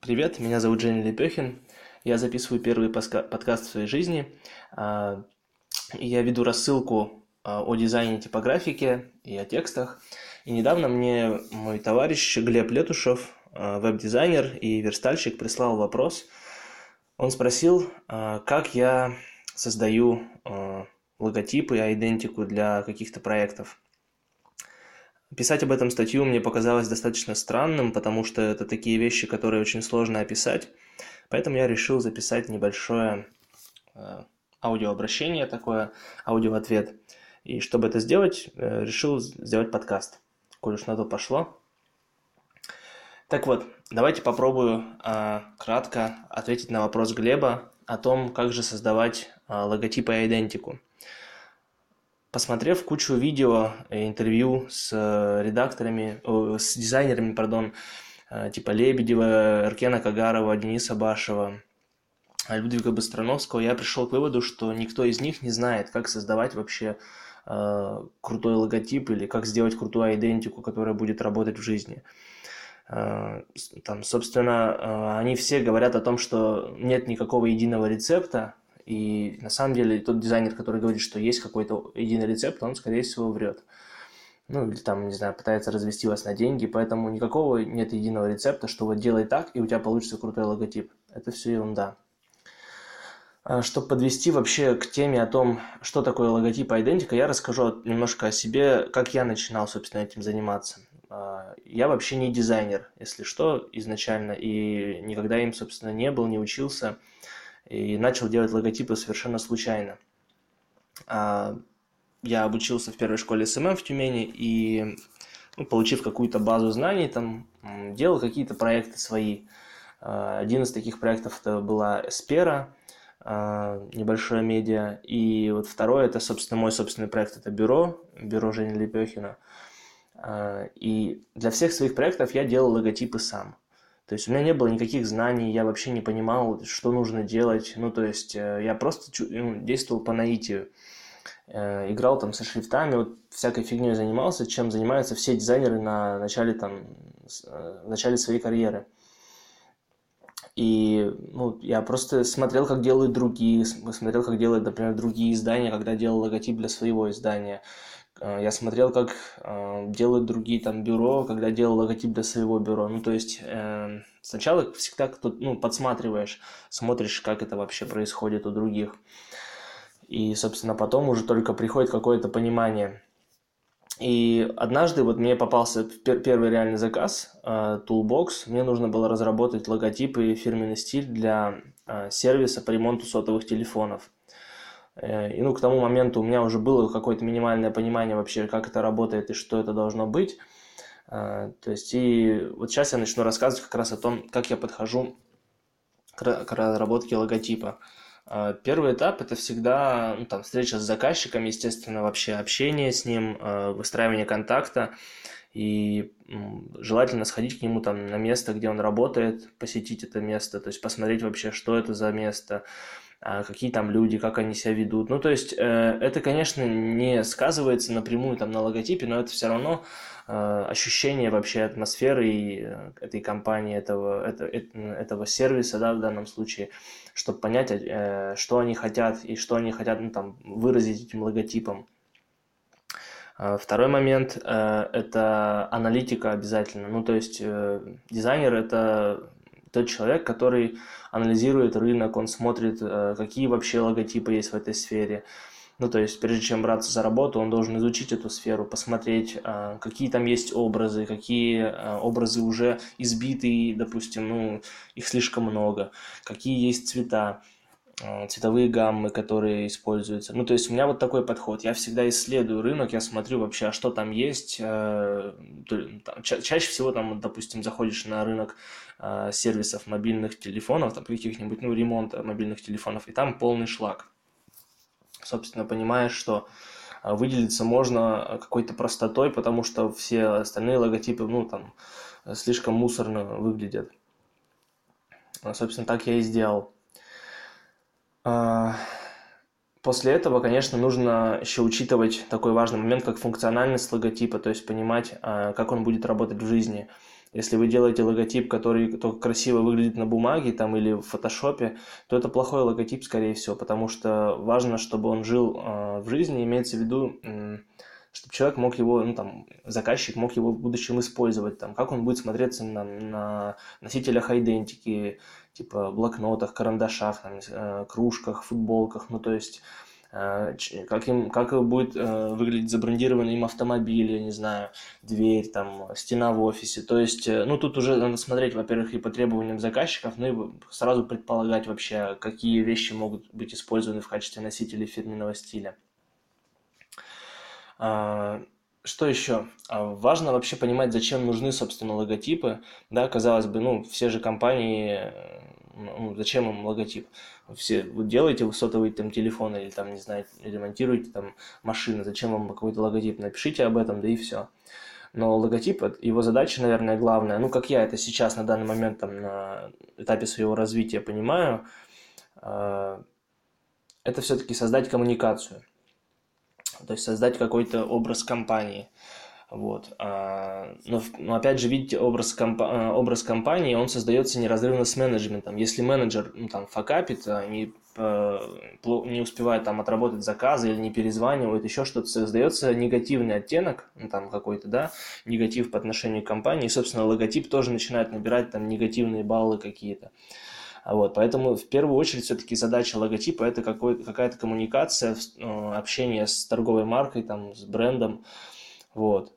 Привет, меня зовут Женя Лепехин. Я записываю первый подкаст в своей жизни. А, я веду рассылку а, о дизайне типографики и о текстах. И недавно мне мой товарищ Глеб Летушев, а, веб-дизайнер и верстальщик, прислал вопрос. Он спросил, как я создаю логотипы и идентику для каких-то проектов. Писать об этом статью мне показалось достаточно странным, потому что это такие вещи, которые очень сложно описать. Поэтому я решил записать небольшое э, аудиообращение такое, аудиоответ. И чтобы это сделать, э, решил сделать подкаст, коль уж на то пошло. Так вот, давайте попробую э, кратко ответить на вопрос Глеба о том, как же создавать э, логотипы и идентику. Посмотрев кучу видео, э, интервью с э, редакторами, с дизайнерами, пардон, э, типа Лебедева, Эркена Кагарова, Дениса Башева, Людвига Быстроновского, я пришел к выводу, что никто из них не знает, как создавать вообще э, крутой логотип или как сделать крутую идентику, которая будет работать в жизни. Э, там, собственно, э, они все говорят о том, что нет никакого единого рецепта, и на самом деле тот дизайнер, который говорит, что есть какой-то единый рецепт, он, скорее всего, врет. Ну, или там, не знаю, пытается развести вас на деньги, поэтому никакого нет единого рецепта, что вот делай так, и у тебя получится крутой логотип. Это все ерунда. А, Чтобы подвести вообще к теме о том, что такое логотип идентика, я расскажу немножко о себе, как я начинал, собственно, этим заниматься. А, я вообще не дизайнер, если что, изначально, и никогда им, собственно, не был, не учился и начал делать логотипы совершенно случайно. А, я обучился в первой школе SMM в Тюмени и, ну, получив какую-то базу знаний, там делал какие-то проекты свои. А, один из таких проектов это была Эспера, а, небольшое медиа. И вот второй это, собственно, мой собственный проект, это бюро, бюро Жени Лепехина. И для всех своих проектов я делал логотипы сам. То есть у меня не было никаких знаний, я вообще не понимал, что нужно делать. Ну, то есть э, я просто ну, действовал по наитию. Э, играл там со шрифтами, вот всякой фигней занимался, чем занимаются все дизайнеры на начале, там, э, в начале своей карьеры. И ну, я просто смотрел, как делают другие, смотрел, как делают, например, другие издания, когда делал логотип для своего издания. Э, я смотрел, как э, делают другие там бюро, когда делал логотип для своего бюро. Ну, то есть э, сначала всегда кто ну, подсматриваешь, смотришь, как это вообще происходит у других. И, собственно, потом уже только приходит какое-то понимание. И однажды вот мне попался первый реальный заказ, Toolbox. Мне нужно было разработать логотип и фирменный стиль для сервиса по ремонту сотовых телефонов. Э, и ну, к тому моменту у меня уже было какое-то минимальное понимание вообще, как это работает и что это должно быть. Э, то есть, и вот сейчас я начну рассказывать как раз о том, как я подхожу к разработке логотипа. Э, первый этап это всегда ну, там, встреча с заказчиком, естественно, вообще общение с ним, выстраивание контакта. И желательно сходить к нему там на место, где он работает, посетить это место, то есть посмотреть вообще, что это за место, какие там люди, как они себя ведут. Ну, то есть, э, это, конечно, не сказывается напрямую там на логотипе, но это все равно э, ощущение вообще атмосферы и э, этой компании, этого, это, этого сервиса, да, в данном случае, чтобы понять, что они хотят и что они хотят ну, там, выразить этим логотипом. А, второй момент – это аналитика обязательно. Ну, то есть, дизайнер – это тот человек, который анализирует рынок, он смотрит, э, какие вообще логотипы есть в этой сфере. Ну, то есть, прежде чем браться за работу, он должен изучить эту сферу, посмотреть, э, какие там есть образы, какие э, образы уже избиты, допустим, ну, их слишком много, какие есть цвета, цветовые гаммы, которые используются. Ну, то есть у меня вот такой подход. Я всегда исследую рынок, я смотрю вообще, а что там есть. Чаще всего там, допустим, заходишь на рынок э, сервисов мобильных телефонов, там каких-нибудь, ну, ремонта мобильных телефонов, и там полный шлак. Собственно, понимаешь, что э, выделиться можно какой-то простотой, потому что все остальные логотипы, ну, там, слишком мусорно выглядят. Собственно, так я и сделал. А, после этого, конечно, нужно еще учитывать такой важный момент, как функциональность логотипа, то есть понимать, а, как он будет работать в жизни. Если вы делаете логотип, который только красиво выглядит на бумаге там, или в фотошопе, то это плохой логотип, скорее всего, потому что важно, чтобы он жил э, в жизни, имеется в виду, чтобы человек мог его, ну там, заказчик мог его в будущем использовать, там, как он будет смотреться на, на носителях идентики, типа блокнотах, карандашах, там, э, кружках, футболках, ну то есть Э, как, им, как будет э, выглядеть забрендированный им автомобиль, я не знаю, дверь, там, стена в офисе. То есть, э, ну, тут уже надо смотреть, во-первых, и по требованиям заказчиков, ну, и сразу предполагать вообще, какие вещи могут быть использованы в качестве носителей фирменного стиля. А, что еще? А, важно вообще понимать, зачем нужны, собственно, логотипы. Да, казалось бы, ну, все же компании ну, зачем им логотип? Все, вы делаете вы сотовый там телефон или там, не знаю, ремонтируете там машины, зачем вам какой-то логотип? Напишите об этом, да и все. Но логотип, его задача, наверное, главная, ну, как я это сейчас на данный момент там на этапе своего развития понимаю, э, это все-таки создать коммуникацию. То есть создать какой-то образ компании. Вот. А, но, но опять же, видите, образ, компа- э, образ компании, он создается неразрывно с менеджментом. Если менеджер ну, там факапит, а не, э, не успевает там отработать заказы или не перезванивает, еще что-то, создается негативный оттенок, ну, там какой-то, да, негатив по отношению к компании, и, собственно, логотип тоже начинает набирать там негативные баллы какие-то. Вот, поэтому в первую очередь все-таки задача логотипа это какая-то коммуникация, э, общение с торговой маркой, там, с брендом, вот.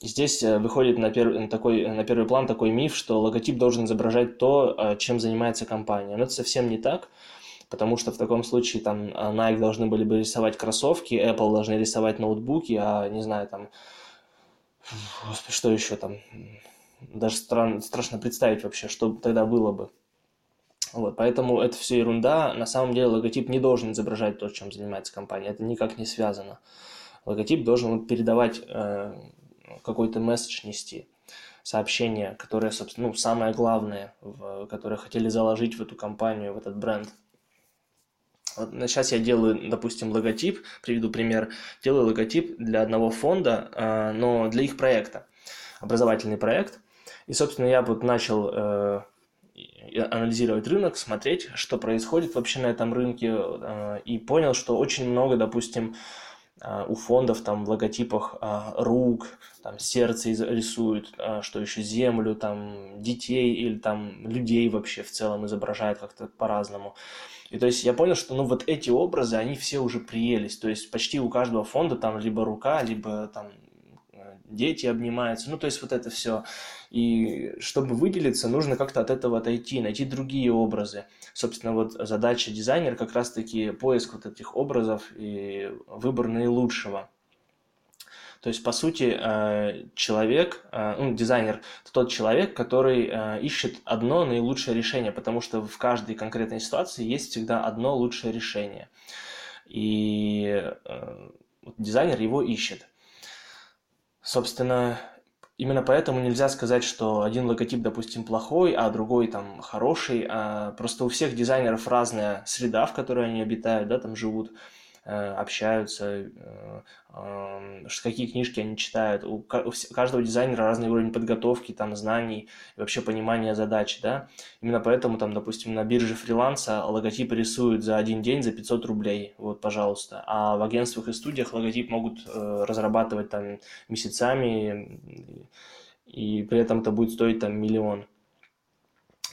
Здесь э, выходит на первый, на, такой, на первый план такой миф, что логотип должен изображать то, э, чем занимается компания. Но это совсем не так, потому что в таком случае там Nike должны были бы рисовать кроссовки, Apple должны рисовать ноутбуки, а не знаю, там, что еще там, даже стран, страшно представить вообще, что тогда было бы. Вот, поэтому это все ерунда. На самом деле логотип не должен изображать то, чем занимается компания. Это никак не связано логотип должен передавать э, какой-то месседж нести, сообщение, которое, собственно, ну, самое главное, в, которое хотели заложить в эту компанию, в этот бренд. Вот сейчас я делаю, допустим, логотип, приведу пример, делаю логотип для одного фонда, э, но для их проекта, образовательный проект. И, собственно, я вот начал э, анализировать рынок, смотреть, что происходит вообще на этом рынке, э, и понял, что очень много, допустим, а, у фондов там в логотипах а, рук, там сердце рисуют, что еще землю, там детей или там людей вообще в целом изображают как-то по-разному. И то есть я понял, что ну вот эти образы, они все уже приелись. То есть почти у каждого фонда там либо рука, либо там дети обнимаются, ну то есть вот это все. И чтобы выделиться, нужно как-то от этого отойти, найти другие образы. Собственно, вот задача дизайнера как раз-таки поиск вот этих образов и выбор наилучшего. То есть, по сути, э, человек, э, ну, дизайнер, это тот человек, который э, ищет одно наилучшее решение, потому что в каждой конкретной ситуации есть всегда одно лучшее решение. И дизайнер его ищет. Собственно, именно поэтому нельзя сказать, что один логотип, допустим, плохой, а другой там хороший. А просто у всех дизайнеров разная среда, в которой они обитают, да, там живут. Э, общаются, э, какие книжки они читают. У каждого дизайнера разный уровень подготовки, там, знаний и вообще понимания задач, да. Именно поэтому, там, допустим, на бирже фриланса логотип рисуют за один день за 500 рублей, вот, пожалуйста. А в агентствах и студиях логотип могут э, разрабатывать там месяцами, и при этом это будет стоить там миллион.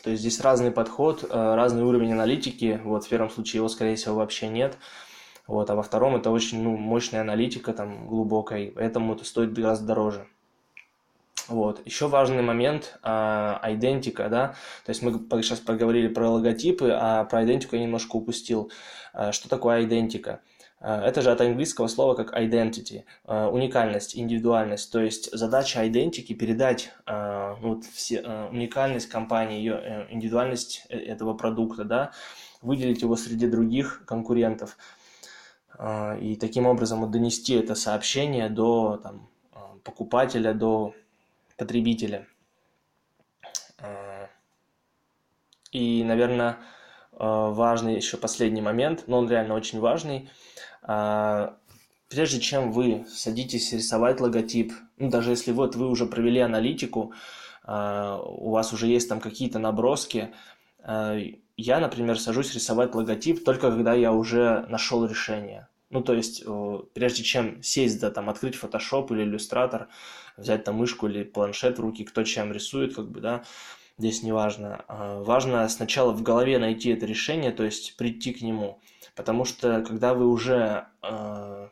То есть здесь разный подход, разный уровень аналитики. Вот в первом случае его, скорее всего, вообще нет. Вот, а во втором это очень ну, мощная аналитика, там, глубокая, поэтому это стоит гораздо дороже. Вот. Еще важный момент а, идентика, да, то есть мы сейчас поговорили про логотипы, а про идентику я немножко упустил. А, что такое идентика? А, это же от английского слова как identity, уникальность, индивидуальность. То есть задача идентики передать ну, вот все, уникальность компании, ее э, индивидуальность э, этого продукта, да, выделить его среди других конкурентов. А, и таким образом вот донести это сообщение до там, а, покупателя, до потребителя. А, и, наверное, важный еще последний момент, но он реально очень важный. Прежде чем вы садитесь рисовать логотип, ну, даже если вот вы уже провели аналитику, у вас уже есть там какие-то наброски. Э, я, например, сажусь рисовать логотип только когда я уже нашел решение. Ну, то есть, прежде чем сесть, да, там, открыть Photoshop или Illustrator, взять там мышку или планшет в руки, кто чем рисует, как бы, да, здесь не важно. А, важно сначала в голове найти это решение, то есть прийти к нему. Потому что когда вы уже э,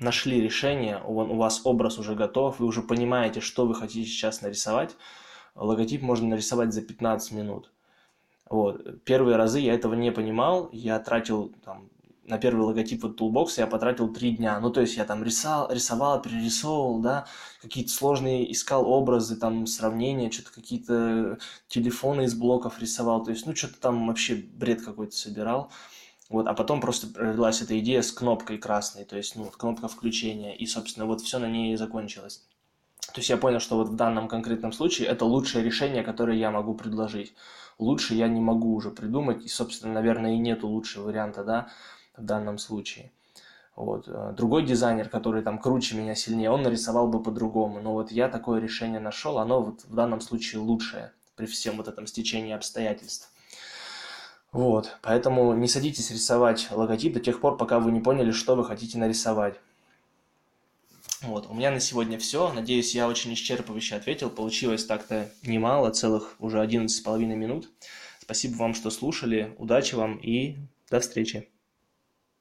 нашли решение, у вас образ уже готов, вы уже понимаете, что вы хотите сейчас нарисовать, логотип можно нарисовать за 15 минут. Вот. Первые разы я этого не понимал, я тратил там, на первый логотип вот Toolbox я потратил три дня. Ну, то есть я там рисовал, рисовал перерисовывал, да, какие-то сложные искал образы, там, сравнения, что-то какие-то телефоны из блоков рисовал. То есть, ну, что-то там вообще бред какой-то собирал. Вот, а потом просто родилась эта идея с кнопкой красной, то есть, ну, кнопка включения, и, собственно, вот все на ней и закончилось. То есть я понял, что вот в данном конкретном случае это лучшее решение, которое я могу предложить. Лучше я не могу уже придумать, и, собственно, наверное, и нету лучшего варианта, да, в данном случае. Вот. Э, другой дизайнер, который там круче меня сильнее, он нарисовал бы по-другому. Но вот я такое решение нашел, оно вот в данном случае лучшее при всем вот этом стечении обстоятельств. Вот, поэтому не садитесь рисовать логотип до тех пор, пока вы не поняли, что вы хотите нарисовать. Вот, у меня на сегодня все. Надеюсь, я очень исчерпывающе ответил. Получилось так-то немало, целых уже 11,5 минут. Спасибо вам, что слушали. Удачи вам и до встречи.